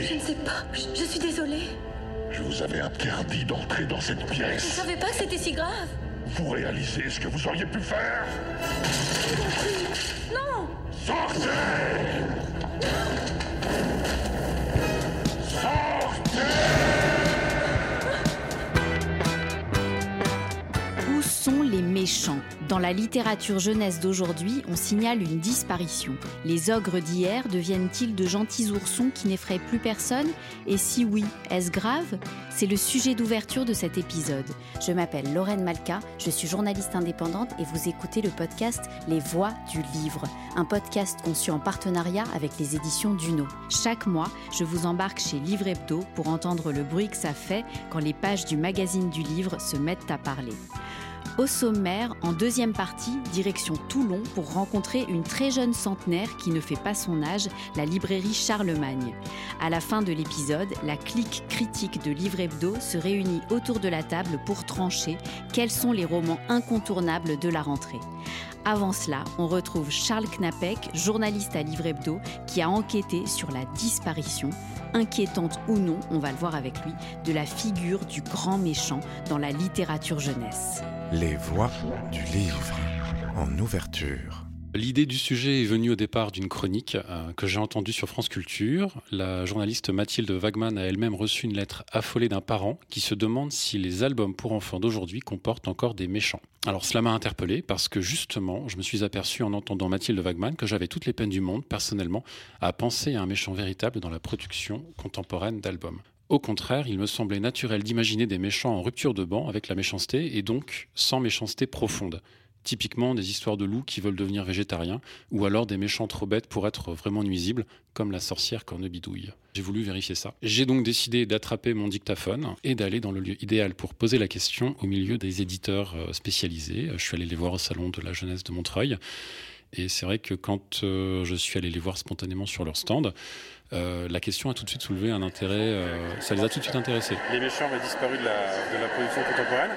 Je ne sais pas. Je, je suis désolée. Je vous avais interdit d'entrer dans cette Je ne pièce. savais pas que c'était si grave. Vous réalisez ce que vous auriez pu faire? Non Sortez Dans la littérature jeunesse d'aujourd'hui, on signale une disparition. Les ogres d'hier deviennent-ils de gentils oursons qui n'effraient plus personne? Et si oui, est-ce grave? C'est le sujet d'ouverture de cet épisode. Je m'appelle Lorraine Malka, je suis journaliste indépendante et vous écoutez le podcast Les Voix du Livre, un podcast conçu en partenariat avec les éditions Duno. Chaque mois, je vous embarque chez Livre Hebdo pour entendre le bruit que ça fait quand les pages du magazine du livre se mettent à parler. Au sommaire, en deuxième partie, direction Toulon pour rencontrer une très jeune centenaire qui ne fait pas son âge, la librairie Charlemagne. À la fin de l'épisode, la clique critique de Livre Hebdo se réunit autour de la table pour trancher quels sont les romans incontournables de la rentrée. Avant cela, on retrouve Charles Knapek, journaliste à Livre Hebdo, qui a enquêté sur la disparition, inquiétante ou non, on va le voir avec lui, de la figure du grand méchant dans la littérature jeunesse. Les voix du livre en ouverture. L'idée du sujet est venue au départ d'une chronique euh, que j'ai entendue sur France Culture. La journaliste Mathilde Wagman a elle-même reçu une lettre affolée d'un parent qui se demande si les albums pour enfants d'aujourd'hui comportent encore des méchants. Alors cela m'a interpellé parce que justement, je me suis aperçu en entendant Mathilde Wagman que j'avais toutes les peines du monde, personnellement, à penser à un méchant véritable dans la production contemporaine d'albums. Au contraire, il me semblait naturel d'imaginer des méchants en rupture de banc avec la méchanceté et donc sans méchanceté profonde. Typiquement des histoires de loups qui veulent devenir végétariens, ou alors des méchants trop bêtes pour être vraiment nuisibles, comme la sorcière Cornebidouille. J'ai voulu vérifier ça. J'ai donc décidé d'attraper mon dictaphone et d'aller dans le lieu idéal pour poser la question au milieu des éditeurs euh, spécialisés. Je suis allé les voir au salon de la jeunesse de Montreuil. Et c'est vrai que quand euh, je suis allé les voir spontanément sur leur stand, euh, la question a tout de suite soulevé un intérêt, euh, ça les a tout de suite intéressés. Les méchants avaient disparu de la, de la production contemporaine.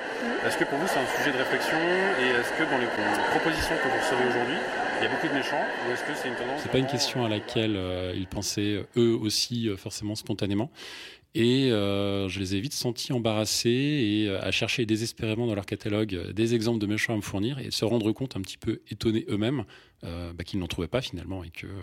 Est-ce que pour vous c'est un sujet de réflexion et est-ce que dans les propositions que vous recevez aujourd'hui, il y a beaucoup de méchants ou est-ce que c'est une tendance C'est pas une question à laquelle euh, ils pensaient eux aussi euh, forcément spontanément. Et euh, je les ai vite sentis embarrassés et euh, à chercher désespérément dans leur catalogue des exemples de méchants à me fournir et se rendre compte un petit peu étonnés eux-mêmes bah, qu'ils n'en trouvaient pas finalement et que euh,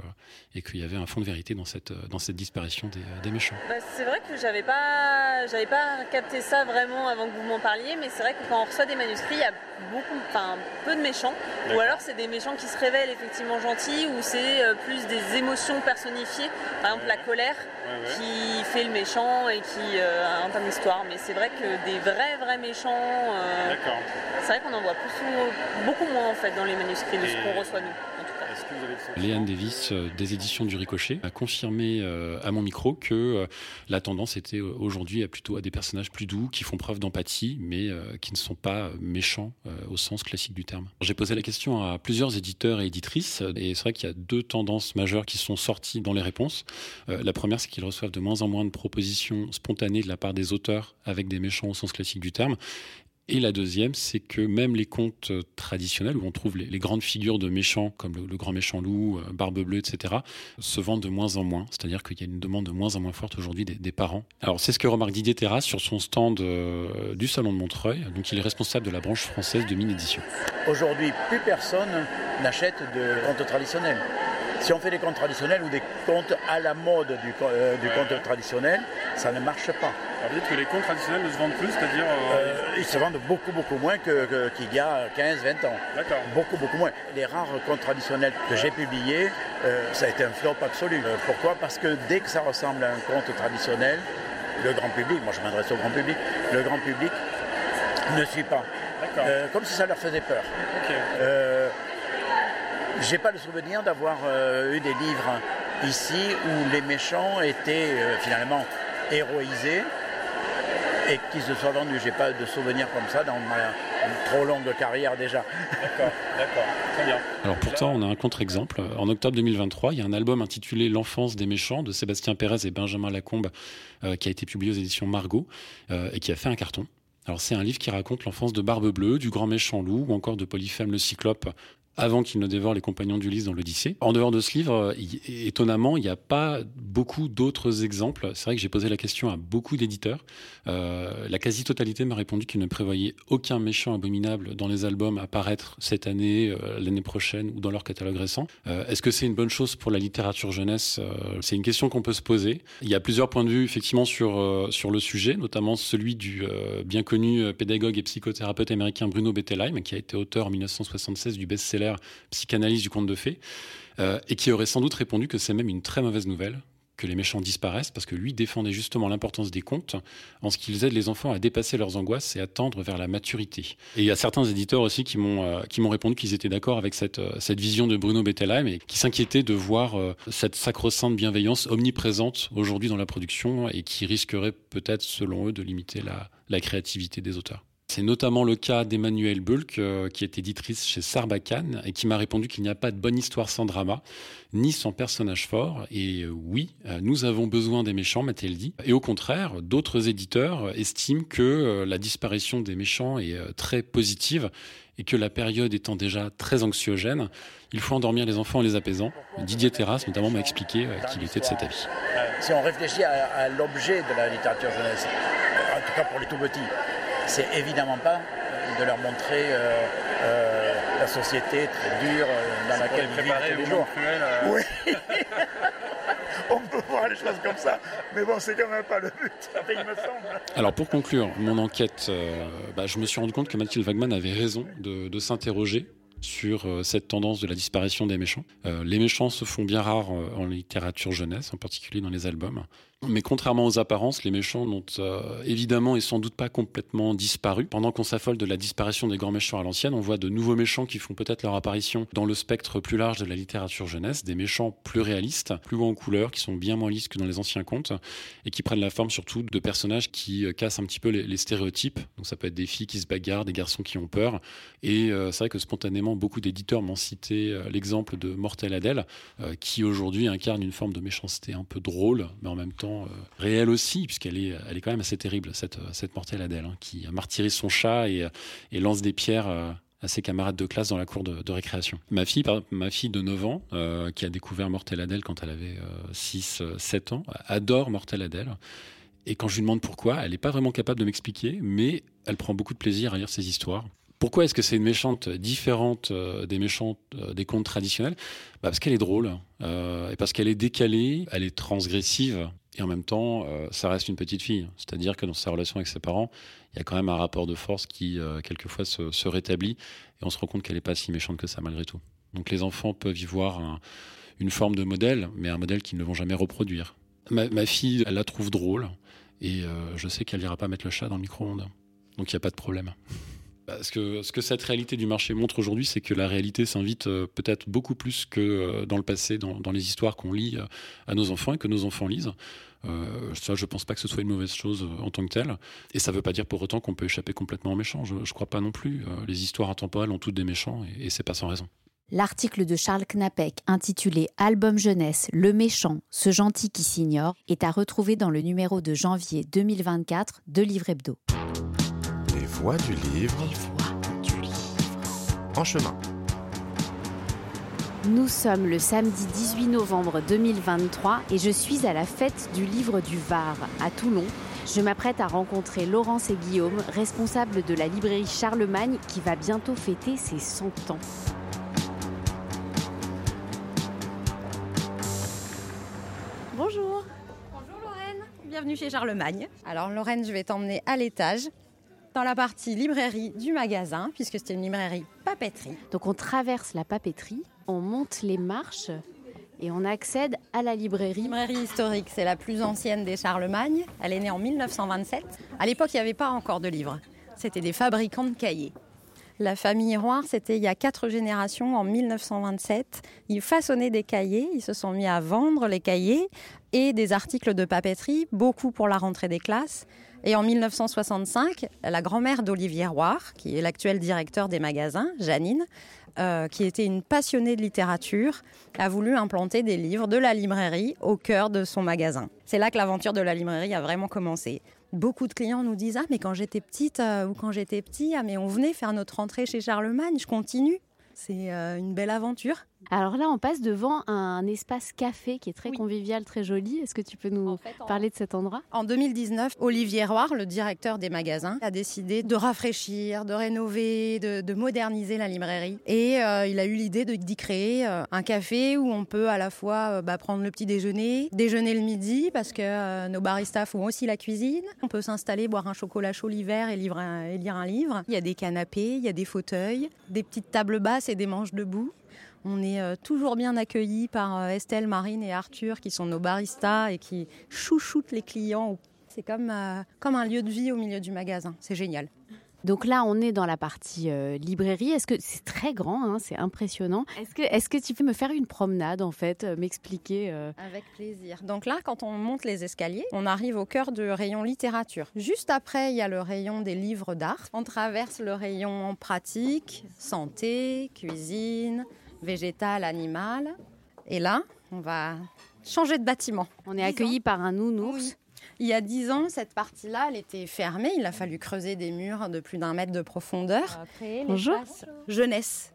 et qu'il y avait un fond de vérité dans cette euh, dans cette disparition des, euh, des méchants. Bah, c'est vrai que j'avais pas, j'avais pas capté ça vraiment avant que vous m'en parliez, mais c'est vrai que quand on reçoit des manuscrits, il y a beaucoup, enfin peu de méchants, ou alors c'est des méchants qui se révèlent effectivement gentils, ou c'est euh, plus des émotions personnifiées, par exemple la colère Ouais, ouais. qui fait le méchant et qui euh, entame l'histoire. Mais c'est vrai que des vrais vrais méchants, euh, D'accord. c'est vrai qu'on en voit plus beaucoup moins en fait dans les manuscrits de ce Et- qu'on reçoit nous, Léane Davis euh, des éditions du Ricochet a confirmé euh, à mon micro que euh, la tendance était aujourd'hui à plutôt à des personnages plus doux qui font preuve d'empathie mais qui ne sont pas méchants au sens classique du terme. J'ai posé la question à plusieurs éditeurs et éditrices et c'est vrai qu'il y a deux tendances majeures qui sont sorties dans les réponses. La première c'est qu'ils reçoivent de moins en moins de propositions spontanées de la part des auteurs avec des méchants au sens classique du terme et la deuxième, c'est que même les contes euh, traditionnels, où on trouve les, grandes figures de méchants, comme le, grand méchant loup, euh, Barbe Bleue, etc., se vendent de moins en moins. C'est-à-dire qu'il y a une demande de moins en moins forte aujourd'hui des, parents. Alors c'est ce que remarque Didier Terrasse sur son stand euh, du Salon de Montreuil. Donc il est responsable de la branche française de Mine Édition. Aujourd'hui, plus personne n'achète de contes traditionnels. Si on fait des contes traditionnels ou des contes à la mode du, co- euh, du traditionnel, ça ne marche pas. Alors, vous dites que les contes traditionnels ne se vendent plus, c'est-à-dire. euh, Euh, ils se vendent beaucoup, beaucoup moins que- que- qu'il y a 15, 20 ans. D'accord. Beaucoup, beaucoup moins. Les rares contes traditionnels que j'ai publiés, ça a été un flop absolu. Pourquoi? Parce que dès que ça ressemble à un conte traditionnel, le grand public, moi je m'adresse au grand public, le grand public ne suit pas. D'accord. Euh, comme si ça leur faisait peur. Euh, J'ai pas le souvenir d'avoir euh, eu des livres ici où les méchants étaient euh, finalement héroïsés et qui se soient vendus. J'ai pas de souvenir comme ça dans ma trop longue carrière déjà. D'accord. D'accord. Très bien. Alors pourtant, on a un contre-exemple. En octobre 2023, il y a un album intitulé L'enfance des méchants de Sébastien Pérez et Benjamin Lacombe euh, qui a été publié aux éditions Margot euh, et qui a fait un carton. Alors c'est un livre qui raconte l'enfance de Barbe Bleue, du grand méchant loup ou encore de Polyphème le Cyclope, avant qu'il ne dévore les compagnons d'Ulysse dans l'Odyssée. En dehors de ce livre, étonnamment, il n'y a pas beaucoup d'autres exemples. C'est vrai que j'ai posé la question à beaucoup d'éditeurs. Euh, la quasi-totalité m'a répondu qu'ils ne prévoyaient aucun méchant abominable dans les albums à paraître cette année, euh, l'année prochaine ou dans leur catalogue récent. Euh, est-ce que c'est une bonne chose pour la littérature jeunesse C'est une question qu'on peut se poser. Il y a plusieurs points de vue effectivement sur, sur le sujet, notamment celui du bien connu pédagogue et psychothérapeute américain Bruno Bettelheim, qui a été auteur en 1976 du best-seller Psychanalyse du conte de fées, euh, et qui aurait sans doute répondu que c'est même une très mauvaise nouvelle que les méchants disparaissent, parce que lui défendait justement l'importance des contes en ce qu'ils aident les enfants à dépasser leurs angoisses et à tendre vers la maturité. Et il y a certains éditeurs aussi qui m'ont euh, qui m'ont répondu qu'ils étaient d'accord avec cette, euh, cette vision de Bruno Bettelheim et qui s'inquiétaient de voir cette sacro-sainte bienveillance omniprésente aujourd'hui dans la production et qui risquerait peut-être, selon eux, de limiter la, la créativité des auteurs. C'est notamment le cas d'Emmanuel Bulk, euh, qui est éditrice chez Sarbacane et qui m'a répondu qu'il n'y a pas de bonne histoire sans drama, ni sans personnage fort. Et euh, oui, euh, nous avons besoin des méchants, m'a-t-elle dit. Et au contraire, d'autres éditeurs estiment que la disparition des méchants est très positive et que la période étant déjà très anxiogène, il faut endormir les enfants en les apaisant. Didier Terrasse, notamment, m'a expliqué qu'il était de cet avis. Si on réfléchit à l'objet de la littérature jeunesse, en tout cas pour les tout petits, c'est évidemment pas de leur montrer euh, euh, la société très dure euh, dans laquelle ils vivent tous les jours. oui, on peut voir les choses comme ça, mais bon, c'est quand même pas le but, il me semble. Alors pour conclure mon enquête, bah, je me suis rendu compte que Mathilde Wagman avait raison de, s'interroger sur cette tendance de la disparition des méchants. les méchants se font bien rares en littérature jeunesse, en particulier dans les albums. Mais contrairement aux apparences, les méchants n'ont euh, évidemment et sans doute pas complètement disparu. Pendant qu'on s'affole de la disparition des grands méchants à l'ancienne, on voit de nouveaux méchants qui font peut-être leur apparition dans le spectre plus large de la littérature jeunesse, des méchants plus réalistes, plus hauts en couleur, qui sont bien moins lisses que dans les anciens contes, et qui prennent la forme surtout de personnages qui euh, cassent un petit peu les, stéréotypes. Donc ça peut être des filles qui se bagarrent, des garçons qui ont peur. Et euh, c'est vrai que spontanément, beaucoup d'éditeurs m'ont cité l'exemple de Mortel Adèle, qui aujourd'hui incarne une forme de méchanceté un peu drôle, mais en même temps euh, réelle aussi, puisqu'elle est, elle est quand même assez terrible, cette, cette mortelle Adèle, hein, qui martyrise son chat et, et lance des pierres euh, à ses camarades de classe dans la cour de, récréation. Ma fille, ma fille de 9 ans, euh, qui a découvert Mortel Adèle quand elle avait 6, 7 ans, adore Mortel Adèle. Et quand je lui demande pourquoi, elle n'est pas vraiment capable de m'expliquer, mais elle prend beaucoup de plaisir à lire ses histoires. Pourquoi est-ce que c'est une méchante différente des méchantes des contes traditionnels? Bah Parce qu'elle est drôle, et parce qu'elle est décalée, elle est transgressive, et en même temps, euh, ça reste une petite fille. C'est-à-dire que dans sa relation avec ses parents, il y a quand même un rapport de force qui, euh, quelquefois, se, rétablit. Et on se rend compte qu'elle n'est pas si méchante que ça, malgré tout. Donc les enfants peuvent y voir une forme de modèle, mais un modèle qu'ils ne vont jamais reproduire. Ma, fille, elle la trouve drôle. Et euh, je sais qu'elle n'ira pas mettre le chat dans le micro-ondes. Donc il n'y a pas de problème. Bah, ce que, ce que cette réalité du marché montre aujourd'hui, c'est que la réalité s'invite peut-être beaucoup plus que dans le passé, dans, les histoires qu'on lit à nos enfants et que nos enfants lisent. Euh, ça, je pense pas que ce soit une mauvaise chose euh, en tant que telle. Et ça veut pas dire pour autant qu'on peut échapper complètement aux méchants. Je, je crois pas non plus. Euh, les histoires intemporelles ont toutes des méchants et, et c'est pas sans raison. L'article de Charles Knapek intitulé Album jeunesse, le méchant, ce gentil qui s'ignore est à retrouver dans le numéro de janvier 2024 de Livre Hebdo. Les voix du livre. Les voix du livre. En chemin. Nous sommes le samedi 18 novembre 2023 et je suis à la fête du livre du Var à Toulon. Je m'apprête à rencontrer Laurence et Guillaume, responsables de la librairie Charlemagne qui va bientôt fêter ses 100 ans. Bonjour. Bonjour Lorraine. Bienvenue chez Charlemagne. Alors Lorraine, je vais t'emmener à l'étage dans la partie librairie du magasin, puisque c'est une librairie papeterie. Donc on traverse la papeterie, on monte les marches et on accède à la librairie. Librairie historique, c'est la plus ancienne des Charlemagne. Elle est née en 1927. À l'époque, il n'y avait pas encore de livres. C'était des fabricants de cahiers. La famille Roir, c'était il y a quatre générations, en 1927. Ils façonnaient des cahiers, ils se sont mis à vendre les cahiers et des articles de papeterie, beaucoup pour la rentrée des classes. Et en 1965, la grand-mère d'Olivier Roir, qui est l'actuel directeur des magasins, Janine, euh, qui était une passionnée de littérature, a voulu implanter des livres de la librairie au cœur de son magasin. C'est là que l'aventure de la librairie a vraiment commencé. Beaucoup de clients nous disent Ah, mais quand j'étais petite euh, ou quand j'étais petit, ah, mais on venait faire notre entrée chez Charlemagne, je continue. C'est euh, une belle aventure. Alors là, on passe devant un espace café qui est très convivial, très joli. Est-ce que tu peux nous parler de cet endroit? En 2019, Olivier Roire, le directeur des magasins, a décidé de rafraîchir, de rénover, de, moderniser la librairie. Et euh, il a eu l'idée d'y créer euh, un café où on peut à la fois bah, prendre le petit déjeuner, déjeuner le midi, parce que nos baristas font aussi la cuisine. On peut s'installer, boire un chocolat chaud l'hiver et, et lire un livre. Il y a des canapés, il y a des fauteuils, des petites tables basses et des manches debout. On est euh, toujours bien accueillis par euh, Estelle, Marine et Arthur qui sont nos baristas et qui chouchoutent les clients. C'est comme, euh, comme un lieu de vie au milieu du magasin. C'est génial. Donc là, on est dans la partie librairie. Est-ce que c'est très grand, hein, c'est impressionnant. Est-ce que, est-ce que tu peux me faire une promenade en fait, m'expliquer Avec plaisir. Donc là, quand on monte les escaliers, on arrive au cœur du rayon littérature. Juste après, il y a le rayon des livres d'art. On traverse le rayon pratique, santé, cuisine, végétal, animal. Et là, on va changer de bâtiment. On est accueilli par un nounours. Il y a dix ans, cette partie-là, elle était fermée. Il a fallu creuser des murs de plus d'un mètre de profondeur. Bonjour. Jeunesse.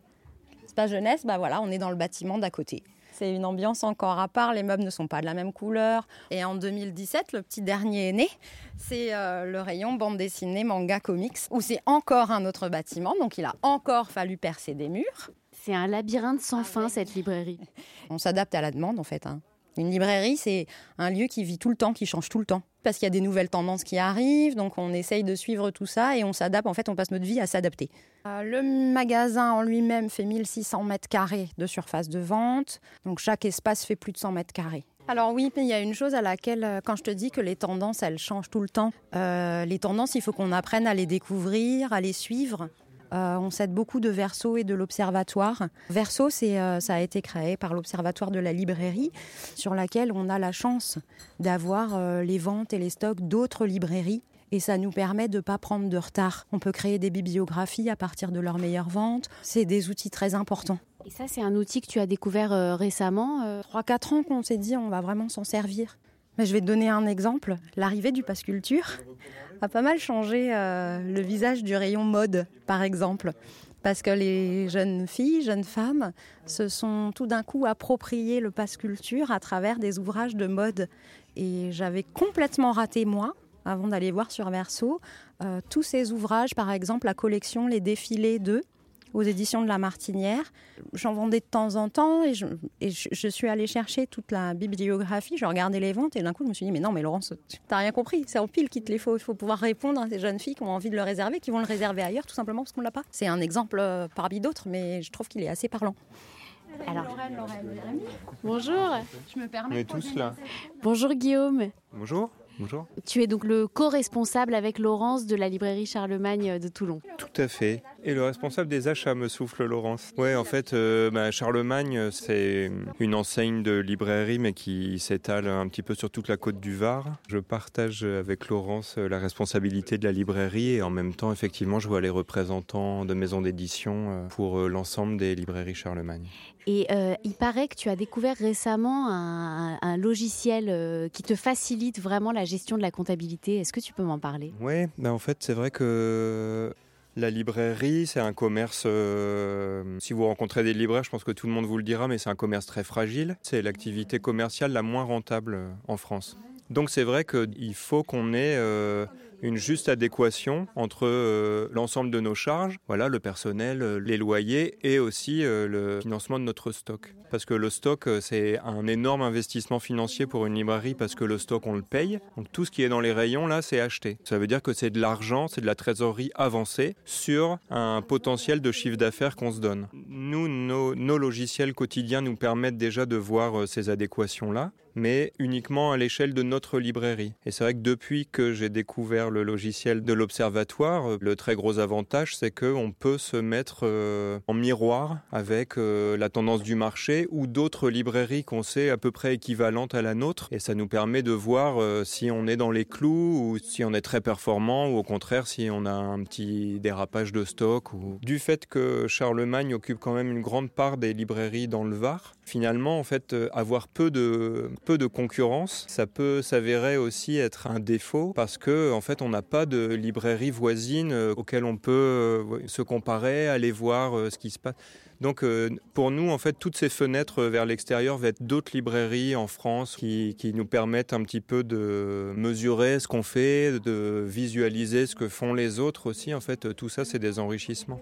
C'est pas jeunesse, bah voilà, on est dans le bâtiment d'à côté. C'est une ambiance encore à part, les meubles ne sont pas de la même couleur. Et en 2017, le petit dernier est né, c'est euh, le rayon bande dessinée, manga, comics, où c'est encore un autre bâtiment, donc il a encore fallu percer des murs. C'est un labyrinthe sans ah fin, cette librairie. On s'adapte à la demande, en fait. Hein. Une librairie, c'est un lieu qui vit tout le temps, qui change tout le temps. Parce qu'il y a des nouvelles tendances qui arrivent, donc on essaye de suivre tout ça et on s'adapte. En fait, on passe notre vie à s'adapter. Euh, le magasin en lui-même fait 1600 mètres carrés de surface de vente. Donc chaque espace fait plus de 100 mètres carrés. Alors oui, mais il y a une chose à laquelle, euh, quand je te dis que les tendances, elles changent tout le temps, euh, les tendances, il faut qu'on apprenne à les découvrir, à les suivre. Euh, on s'aide beaucoup de Verso et de l'Observatoire. Verso, euh, ça a été créé par l'Observatoire de la librairie, sur laquelle on a la chance d'avoir euh, les ventes et les stocks d'autres librairies. Et ça nous permet de ne pas prendre de retard. On peut créer des bibliographies à partir de leurs meilleures ventes. C'est des outils très importants. Et ça, c'est un outil que tu as découvert récemment 3-4 ans qu'on s'est dit on va vraiment s'en servir. Mais je vais donner un exemple. L'arrivée du pass culture a pas mal changé euh, le visage du rayon mode, par exemple. Parce que les jeunes filles, jeunes femmes, se sont tout d'un coup appropriées le pass culture à travers des ouvrages de mode. Et j'avais complètement raté, moi, avant d'aller voir sur Verso, euh, tous ces ouvrages, par exemple la collection Les défilés d'eux, aux éditions de La Martinière. J'en vendais de temps en temps et, je, suis allée chercher toute la bibliographie, je regardais les ventes et d'un coup je me suis dit mais non mais Laurence, t'as rien compris, c'est en pile qu'il te les faut, il faut pouvoir répondre à ces jeunes filles qui ont envie de le réserver, qui vont le réserver ailleurs tout simplement parce qu'on l'a pas. C'est un exemple euh, parmi d'autres mais je trouve qu'il est assez parlant. Alors, bonjour. Je me permets. On est tous là. Bonjour Guillaume. Bonjour. Bonjour. Tu es donc le co-responsable avec Laurence de la librairie Charlemagne de Toulon. Tout à fait. Et le responsable des achats me souffle Laurence. Ouais, en fait, euh, bah, Charlemagne, c'est une enseigne de librairie, mais qui s'étale un petit peu sur toute la côte du Var. Je partage avec Laurence la responsabilité de la librairie et en même temps, effectivement, je vois les représentants de maisons d'édition euh, pour euh, l'ensemble des librairies Charlemagne. Et il paraît que tu as découvert récemment un, logiciel qui te facilite vraiment la gestion de la comptabilité. Est-ce que tu peux m'en parler? Oui, ben en fait, c'est vrai que la librairie, c'est un commerce, euh, si vous rencontrez des libraires, je pense que tout le monde vous le dira, mais c'est un commerce très fragile. C'est l'activité commerciale la moins rentable euh, en France. Donc c'est vrai qu'il faut qu'on ait euh, une juste adéquation entre l'ensemble de nos charges, voilà, le personnel, les loyers et aussi le financement de notre stock. Parce que le stock, c'est un énorme investissement financier pour une librairie parce que le stock, on le paye. Donc tout ce qui est dans les rayons, là, c'est acheté. Ça veut dire que c'est de l'argent, c'est de la trésorerie avancée sur un potentiel de chiffre d'affaires qu'on se donne. Nous, nos, nos, logiciels quotidiens nous permettent déjà de voir ces adéquations-là mais uniquement à l'échelle de notre librairie. Et c'est vrai que depuis que j'ai découvert le logiciel de l'Observatoire, le très gros avantage, c'est qu'on peut se mettre euh, en miroir avec euh, la tendance du marché ou d'autres librairies qu'on sait à peu près équivalentes à la nôtre. Et ça nous permet de voir euh, si on est dans les clous ou si on est très performant ou au contraire si on a un petit dérapage de stock. Ou... Du fait que Charlemagne occupe quand même une grande part des librairies dans le Var, finalement, en fait, avoir peu de peu de concurrence, ça peut s'avérer aussi être un défaut parce que en fait on n'a pas de librairie voisine euh, auquel on peut euh, se comparer, aller voir euh, ce qui se passe. Donc pour nous, en fait, toutes ces fenêtres vers l'extérieur vont être d'autres librairies en France qui, qui, nous permettent un petit peu de mesurer ce qu'on fait, de visualiser ce que font les autres aussi. En fait, tout ça, c'est des enrichissements.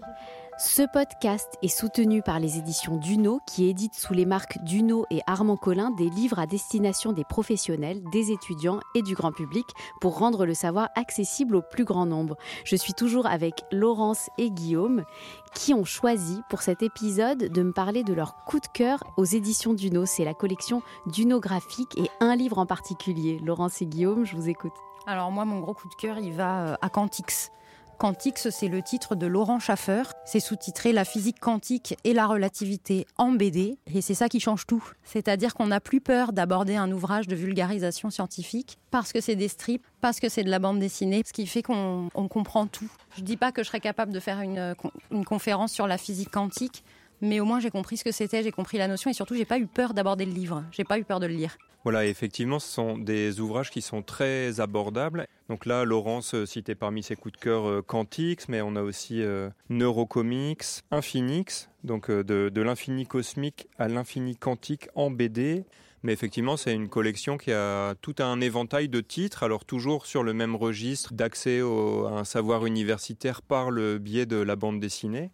Ce podcast est soutenu par les éditions Duno qui éditent sous les marques Duno et Armand Collin des livres à destination des professionnels, des étudiants et du grand public pour rendre le savoir accessible au plus grand nombre. Je suis toujours avec Laurence et Guillaume qui ont choisi pour cet épisode de me parler de leur coup de cœur aux éditions Duno. C'est la collection Duno graphique et un livre en particulier. Laurence et Guillaume, je vous écoute. Alors moi, mon gros coup de cœur, il va euh, à Quantix. Quantix, c'est le titre de Laurent Schaffer. C'est sous-titré La physique quantique et la relativité en BD. Et c'est ça qui change tout. C'est-à-dire qu'on n'a plus peur d'aborder un ouvrage de vulgarisation scientifique parce que c'est des strips, parce que c'est de la bande dessinée, ce qui fait qu'on comprend tout. Je ne dis pas que je serais capable de faire une, une conférence sur la physique quantique, mais au moins j'ai compris ce que c'était, j'ai compris la notion et surtout j'ai pas eu peur d'aborder le livre, j'ai pas eu peur de le lire. Voilà, effectivement, ce sont des ouvrages qui sont très abordables. Donc là, Laurence euh, citait parmi ses coups de cœur euh, Quantix, mais on a aussi euh, Neurocomics, Infinix, donc de, de l'infini cosmique à l'infini quantique en BD. Mais effectivement, c'est une collection qui a tout un éventail de titres, alors toujours sur le même registre d'accès à un savoir universitaire par le biais de la bande dessinée.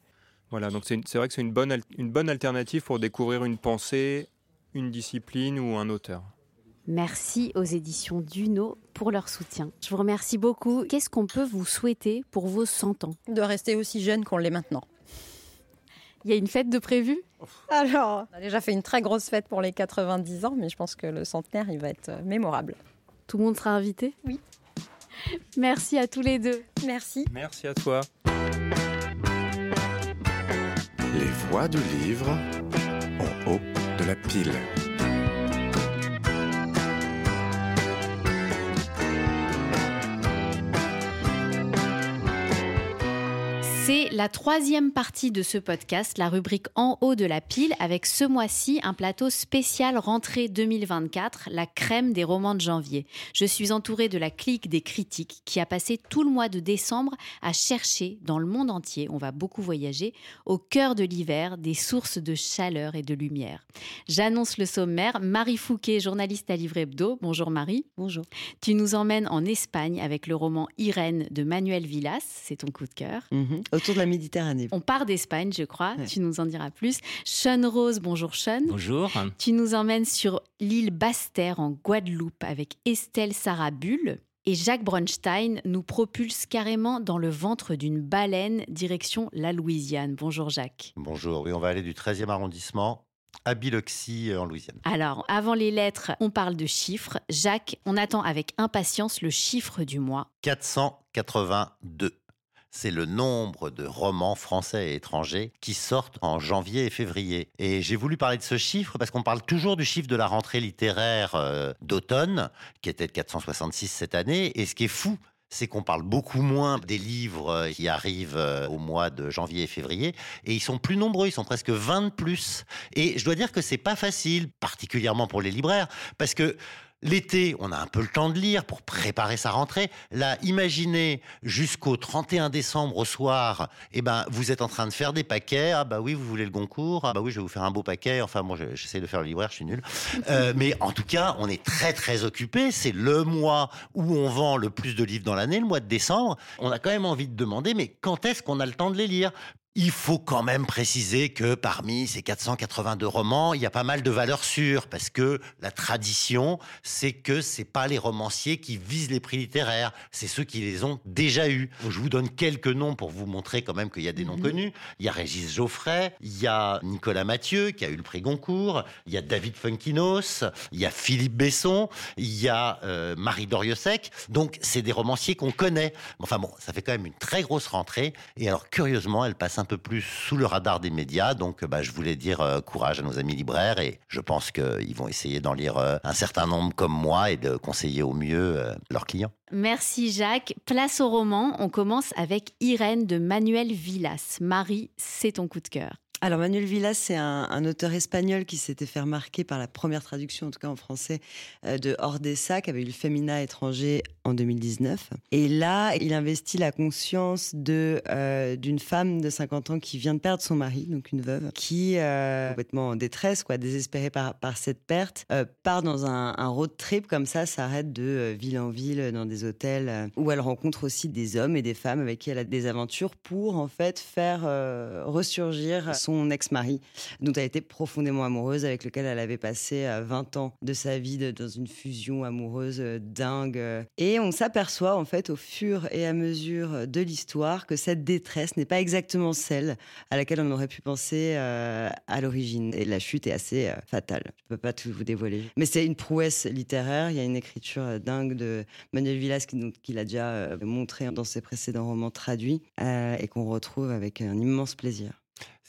Voilà, donc c'est vrai que c'est une bonne, une bonne alternative pour découvrir une pensée, une discipline ou un auteur. Merci aux éditions Duno pour leur soutien. Je vous remercie beaucoup. Qu'est-ce qu'on peut vous souhaiter pour vos 100 ans? De rester aussi jeune qu'on l'est maintenant. Il y a une fête de prévu? Alors, on a déjà fait une très grosse fête pour les 90 ans, mais je pense que le centenaire, il va être euh, mémorable. Tout le monde sera invité? Oui. Merci à tous les deux. Merci. Merci à toi. Les voix du livre en haut de la pile. C'est la troisième partie de ce podcast, la rubrique En haut de la pile, avec ce mois-ci un plateau spécial rentrée 2024, la crème des romans de janvier. Je suis entourée de la clique des critiques qui a passé tout le mois de décembre à chercher dans le monde entier, on va beaucoup voyager, au cœur de l'hiver, des sources de chaleur et de lumière. J'annonce le sommaire. Marie Fouquet, journaliste à Livre Hebdo. Bonjour Marie. Bonjour. Tu nous emmènes en Espagne avec le roman Irène de Manuel Villas, c'est ton coup de cœur. Mhm autour de la Méditerranée. On part d'Espagne, je crois. Tu nous en diras plus. Sean Rose, bonjour Sean. Bonjour. Tu nous emmènes sur l'île Basse-Terre en Guadeloupe avec Estelle Sarabul. Et Jacques Bronstein nous propulse carrément dans le ventre d'une baleine, direction la Louisiane. Bonjour Jacques. Bonjour, oui, on va aller du 13e arrondissement à Biloxi en Louisiane. Alors, avant les lettres, on parle de chiffres. Jacques, on attend avec impatience le chiffre du mois. 482 c'est le nombre de romans français et étrangers qui sortent en janvier et février. Et j'ai voulu parler de ce chiffre parce qu'on parle toujours du chiffre de la rentrée littéraire euh, d'automne, qui était de 466 cette année. Et ce qui est fou, c'est qu'on parle beaucoup moins des livres euh, qui arrivent euh, au mois de janvier et février, et ils sont plus nombreux, ils sont presque 20 de plus. Et je dois dire que c'est pas facile, particulièrement pour les libraires, parce que L'été, on a un peu le temps de lire pour préparer sa rentrée. Là, imaginez jusqu'au 31 décembre au soir, eh ben, vous êtes en train de faire des paquets. Ah bah oui, vous voulez le Goncourt. Ah bah oui, je vais vous faire un beau paquet. Enfin, moi, j'essaie de faire le libraire, je suis nul. Euh, mais en tout cas, on est très très occupé. C'est le mois où on vend le plus de livres dans l'année, le mois de décembre. On a quand même envie de demander, mais quand est-ce qu'on a le temps de les lire? Il faut quand même préciser que parmi ces 482 romans, il y a pas mal de valeurs sûres parce que la tradition, c'est que c'est pas les romanciers qui visent les prix littéraires, c'est ceux qui les ont déjà eus. Je vous donne quelques noms pour vous montrer quand même qu'il y a des noms mhm. connus. Il y a Régis Geoffrey, il y a Nicolas Mathieu qui a eu le prix Goncourt, il y a David Funkinos, il y a Philippe Besson, il y a euh, Marie Doriosec. Donc c'est des romanciers qu'on connaît. Enfin bon, ça fait quand même une très grosse rentrée et alors curieusement, elle passe un peu plus sous le radar des médias. Donc, bah, je voulais dire euh, courage à nos amis libraires et je pense qu'ils vont essayer d'en lire euh, un certain nombre comme moi et de conseiller au mieux euh, leurs clients. Merci Jacques. Place au roman. On commence avec Irène de Manuel Villas. Marie, c'est ton coup de cœur. Alors Manuel Villas, c'est un, auteur espagnol qui s'était fait remarquer par la première traduction, en tout cas en français, euh, de Ordessa, qui avait eu le Féminin étranger en 2019. Et là, il investit la conscience euh, d'une femme de 50 ans qui vient de perdre son mari, donc une veuve, qui euh, complètement en détresse, quoi, désespérée par, cette perte, part dans un, un, road trip comme ça, s'arrête de ville en ville dans des hôtels où elle rencontre aussi des hommes et des femmes avec qui elle a des aventures pour en fait faire ressurgir son son ex-mari, dont elle était profondément amoureuse, avec lequel elle avait passé 20 euh, ans de sa vie dans une fusion amoureuse euh, dingue. Et on s'aperçoit en fait au fur et à mesure de l'histoire que cette détresse n'est pas exactement celle à laquelle on aurait pu penser euh, à l'origine. Et la chute est assez fatale. Je peux pas tout vous dévoiler. Mais c'est une prouesse littéraire. Il y a une écriture dingue de Manuel Villas qu'il a déjà montré dans ses précédents romans traduits et qu'on retrouve avec un immense plaisir.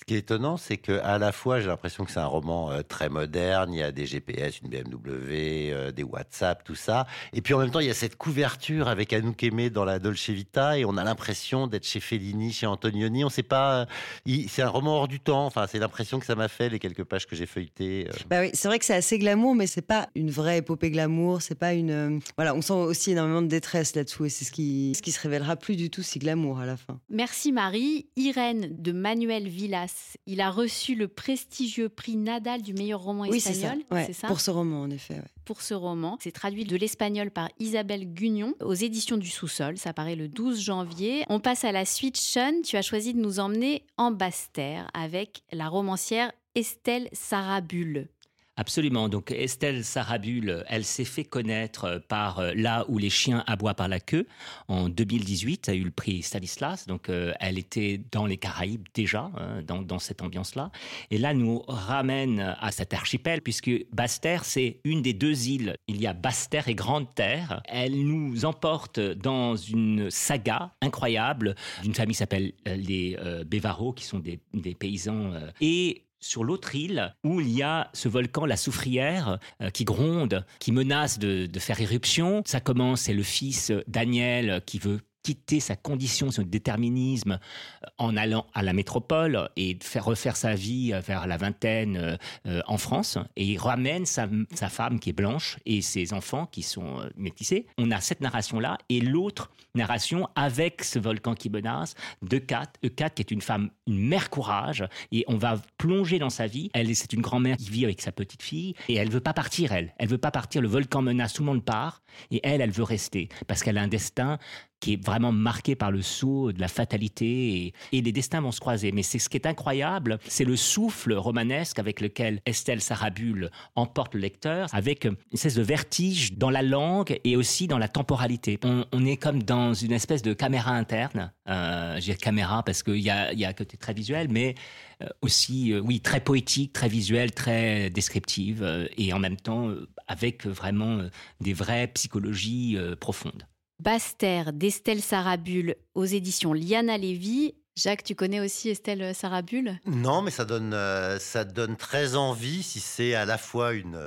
Ce qui est étonnant, c'est que à la fois, j'ai l'impression que c'est un roman euh, très moderne. Il y a des GPS, une BMW, euh, des WhatsApp, tout ça. Et puis en même temps, il y a cette couverture avec Anouk Aimé dans la Dolce Vita, et on a l'impression d'être chez Fellini, chez Antonioni. On sait pas. Euh, c'est un roman hors du temps. Enfin, c'est l'impression que ça m'a fait les quelques pages que j'ai feuilletées. Bah oui, c'est vrai que c'est assez glamour, mais c'est pas une vraie épopée glamour. C'est pas une. Voilà, on sent aussi énormément de détresse là-dessous, et c'est ce qui, ce qui se révélera plus du tout si glamour à la fin. Merci Marie. Irène de Manuel Villas il a reçu le prestigieux prix Nadal du meilleur roman espagnol. C'est ça, Pour ce roman, en effet. Pour ce roman, c'est traduit de l'espagnol par Isabelle Gugnon aux éditions du Sous-sol. Ça paraît le 12 janvier. On passe à la suite. Sean, tu as choisi de nous emmener en Basse-Terre avec la romancière Estelle Sarabul. Absolument. Donc Estelle Sarabul, elle s'est fait connaître euh, par euh, Là où les chiens aboient par la queue en 2018. Elle a eu le prix Stanislas. Donc euh, elle était dans les Caraïbes déjà, hein, dans, cette ambiance-là. Et là, nous ramène à cet archipel, puisque Basse-Terre, c'est une des deux îles. Il y a Basse-Terre et Grande-Terre. Elle nous emporte dans une saga incroyable d'une famille s'appelle les Bévaraux, qui sont des, des paysans. et sur l'autre île où il y a ce volcan, la soufrière, euh, qui gronde, qui menace de, faire éruption. Ça commence, c'est le fils Daniel qui veut quitter sa condition, son déterminisme euh, en allant à la métropole et faire refaire sa vie vers la vingtaine euh, en France. Et il ramène sa, femme qui est blanche et ses enfants qui sont métissés. On a cette narration-là et l'autre narration avec ce volcan qui menace de Kat. Kat qui est une femme, une mère courage et on va plonger dans sa vie. Elle, c'est une grand-mère qui vit avec sa petite fille et elle veut pas partir, elle. Elle veut pas partir. Le volcan menace, tout le monde part et elle, elle veut rester parce qu'elle a un destin qui est vraiment marqué par le saut de la fatalité et, les destins vont se croiser. Mais c'est ce qui est incroyable, c'est le souffle romanesque avec lequel Estelle Sarabul emporte le lecteur, avec une espèce de vertige dans la langue et aussi dans la temporalité. On, est comme dans une espèce de caméra interne. Euh, je dis caméra parce qu'il y a, y a un côté très visuel, mais euh, aussi, euh, oui, très poétique, très visuel, très descriptive, euh, et en même temps avec vraiment des vraies psychologies profondes. Basse-Terre d'Estelle Sarabul aux éditions Liana Lévy. Jacques, tu connais aussi Estelle Sarabul Non, mais ça donne, euh, ça donne très envie si c'est à la fois une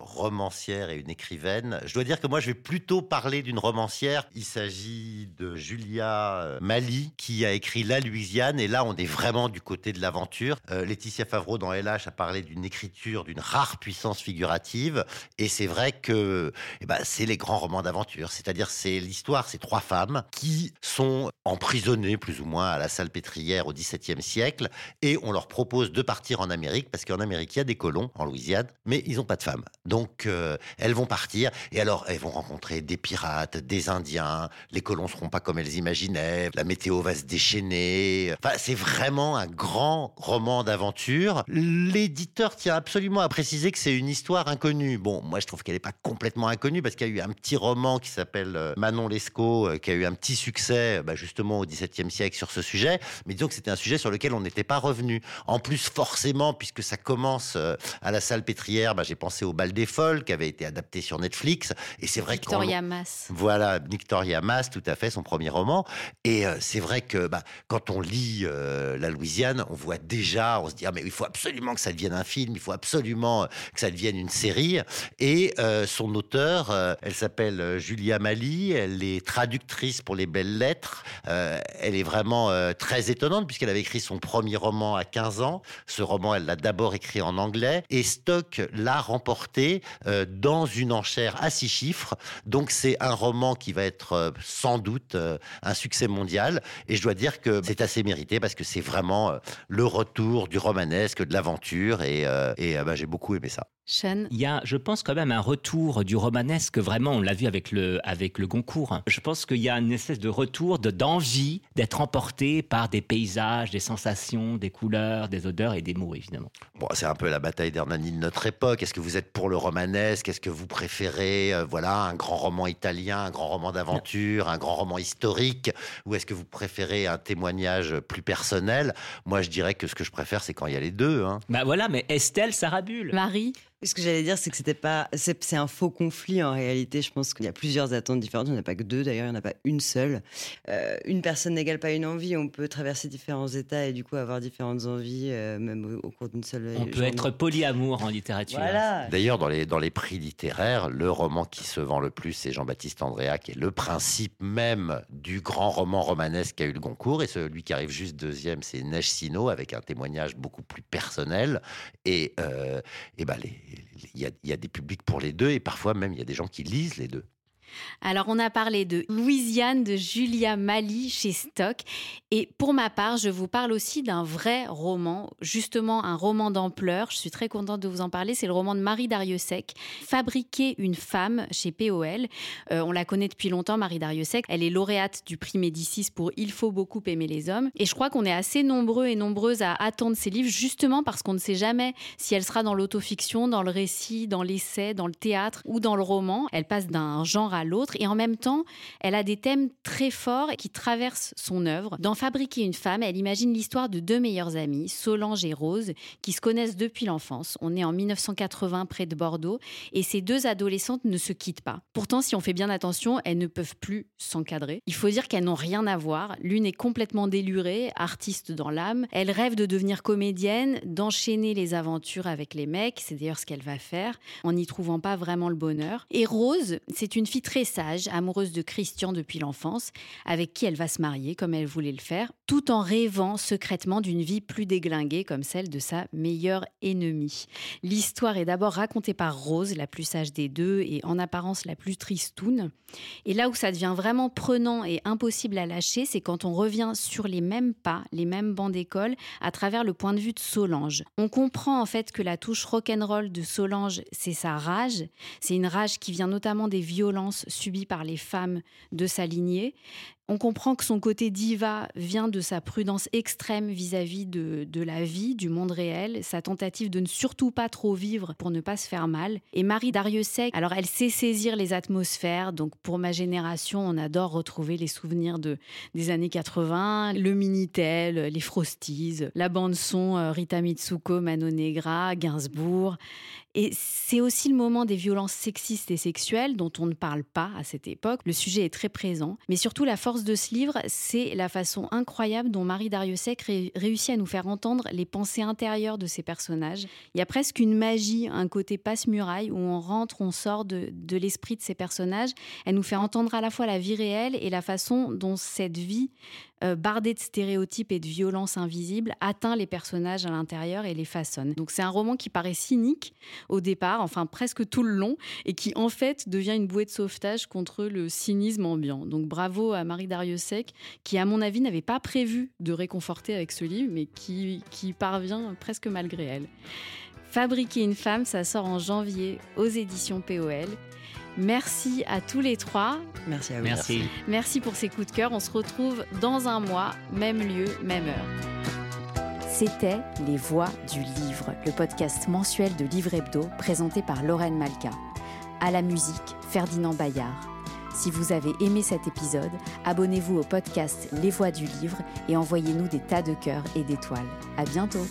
romancière et une écrivaine. Je dois dire que moi, je vais plutôt parler d'une romancière. Il s'agit de Julia euh, Mali, qui a écrit La Louisiane. Et là, on est vraiment du côté de l'aventure. Euh, Laetitia Favreau, dans LH, a parlé d'une écriture d'une rare puissance figurative. Et c'est vrai que eh ben, c'est les grands romans d'aventure. C'est-à-dire, c'est l'histoire, ces trois femmes qui sont emprisonnées, plus ou moins, à la salle pétrière au XVIIe siècle. Et on leur propose de partir en Amérique, parce qu'en Amérique, il y a des colons, en Louisiane, mais ils n'ont pas de femmes. Donc, euh, elles vont partir et alors elles vont rencontrer des pirates, des Indiens. Les colons seront pas comme elles imaginaient. La météo va se déchaîner. Enfin, c'est vraiment un grand roman d'aventure. L'éditeur tient absolument à préciser que c'est une histoire inconnue. Bon, moi, je trouve qu'elle n'est pas complètement inconnue parce qu'il y a eu un petit roman qui s'appelle euh, Manon Lescaut, euh, qui a eu un petit succès, bah, justement, au XVIIe siècle sur ce sujet. Mais disons que c'était un sujet sur lequel on n'était pas revenu. En plus, forcément, puisque ça commence à la salle pétrière, bah, j'ai pensé au bal des folles qui avait été adapté sur Netflix. Et c'est vrai Victoria Mass. Voilà, Victoria Mass, tout à fait, son premier roman. Et euh, c'est vrai que bah, quand on lit euh, La Louisiane, on voit déjà, on se dit, ah, mais il faut absolument que ça devienne un film, il faut absolument que ça devienne une série. Et son auteur, elle s'appelle Julia Mali, elle est traductrice pour les belles lettres. elle est vraiment très étonnante puisqu'elle avait écrit son premier roman à 15 ans. Ce roman, elle l'a d'abord écrit en anglais et Stock l'a remporté euh, dans une enchère à six chiffres. Donc c'est un roman qui va être euh, sans doute euh, un succès mondial et je dois dire que c'est assez mérité parce que c'est vraiment le retour du romanesque, de l'aventure et, et bah, j'ai beaucoup aimé ça. Il y a, je pense, quand même un retour du romanesque. Vraiment, on l'a vu avec le, avec le Goncourt. Je pense qu'il y a une espèce de retour d'envie d'être emporté par des paysages, des sensations, des couleurs, des odeurs et des mots, évidemment. Bon, c'est un peu la bataille d'Hernani de notre époque. Est-ce que vous êtes pour le romanesque Est-ce que vous préférez, euh, voilà, un grand roman italien, un grand roman d'aventure, un grand roman historique Ou est-ce que vous préférez un témoignage plus personnel? Moi, je dirais que ce que je préfère, c'est quand il y a les deux. Hein. Bah voilà, mais Estelle Sarabule. Marie ce que j'allais dire, c'est que c'était pas, c'est un faux conflit en réalité. Je pense qu'il y a plusieurs attentes différentes. Il n'y en a pas que deux d'ailleurs, il n'y en a pas une seule. Euh, une personne n'égale pas une envie. On peut traverser différents états et du coup avoir différentes envies, euh, même au, cours d'une seule. On peut être polyamour en littérature. D'ailleurs, dans les, dans les prix littéraires, le roman qui se vend le plus, c'est Jean-Baptiste Andréa, qui est le principe même du grand roman romanesque qu'a eu le Goncourt. Et celui qui arrive juste deuxième, c'est Neige Sino, avec un témoignage beaucoup plus personnel. Et, euh, et ben les il y, a, des publics pour les deux et parfois même il y a des gens qui lisent les deux. Alors, on a parlé de Louisiane de Julia Mali chez Stock. Et pour ma part, je vous parle aussi d'un vrai roman, justement un roman d'ampleur. Je suis très contente de vous en parler. C'est le roman de Marie Dariussec, Fabriquer une femme chez POL. Euh, on la connaît depuis longtemps, Marie Dariussec. Elle est lauréate du prix Médicis pour Il faut beaucoup aimer les hommes. Et je crois qu'on est assez nombreux et nombreuses à attendre ses livres, justement parce qu'on ne sait jamais si elle sera dans l'autofiction, dans le récit, dans l'essai, dans le théâtre ou dans le roman. Elle passe d'un genre à l'autre. Et en même temps, elle a des thèmes très forts qui traversent son œuvre. Dans Fabriquer une femme, elle imagine l'histoire de deux meilleures amies, Solange et Rose, qui se connaissent depuis l'enfance. On est en 1980 près de Bordeaux et ces deux adolescentes ne se quittent pas. Pourtant, si on fait bien attention, elles ne peuvent plus s'encadrer. Il faut dire qu'elles n'ont rien à voir. L'une est complètement délurée, artiste dans l'âme. Elle rêve de devenir comédienne, d'enchaîner les aventures avec les mecs. C'est d'ailleurs ce qu'elle va faire, en n'y trouvant pas vraiment le bonheur. Et Rose, c'est une fille très sage, amoureuse de Christian depuis l'enfance, avec qui elle va se marier comme elle voulait le faire, tout en rêvant secrètement d'une vie plus déglinguée comme celle de sa meilleure ennemie. L'histoire est d'abord racontée par Rose, la plus sage des deux et en apparence la plus tristoune. Et là où ça devient vraiment prenant et impossible à lâcher, c'est quand on revient sur les mêmes pas, les mêmes bancs d'école, à travers le point de vue de Solange. On comprend en fait que la touche rock'n'roll de Solange, c'est sa rage. C'est une rage qui vient notamment des violences subies par les femmes de sa lignée. On comprend que son côté diva vient de sa prudence extrême vis-à-vis de, la vie, du monde réel, sa tentative de ne surtout pas trop vivre pour ne pas se faire mal. Et Marie Dariussec, alors elle sait saisir les atmosphères. Donc pour ma génération, on adore retrouver les souvenirs de, des années 80, le Minitel, les Frosties, la bande son euh, Rita Mitsuko, Mano Negra, Gainsbourg. Et c'est aussi le moment des violences sexistes et sexuelles dont on ne parle pas à cette époque. Le sujet est très présent. Mais surtout, la force de ce livre, c'est la façon incroyable dont Marie Dariussec réussit à nous faire entendre les pensées intérieures de ces personnages. Il y a presque une magie, un côté passe-muraille où on rentre, on sort de, de l'esprit de ces personnages. Elle nous fait entendre à la fois la vie réelle et la façon dont cette vie euh, bardé de stéréotypes et de violences invisibles, atteint les personnages à l'intérieur et les façonne. Donc c'est un roman qui paraît cynique au départ, enfin presque tout le long, et qui en fait devient une bouée de sauvetage contre le cynisme ambiant. Donc bravo à Marie Dariussec, qui à mon avis n'avait pas prévu de réconforter avec ce livre, mais qui, qui parvient presque malgré elle. Fabriquer une femme, ça sort en janvier aux éditions POL. Merci à tous les trois. Merci à vous. Merci. Merci pour ces coups de cœur. On se retrouve dans un mois, même lieu, même heure. C'était Les Voix du Livre, le podcast mensuel de Livre Hebdo présenté par Lorraine Malka. À la musique, Ferdinand Bayard. Si vous avez aimé cet épisode, abonnez-vous au podcast Les Voix du Livre et envoyez-nous des tas de cœurs et d'étoiles. À bientôt!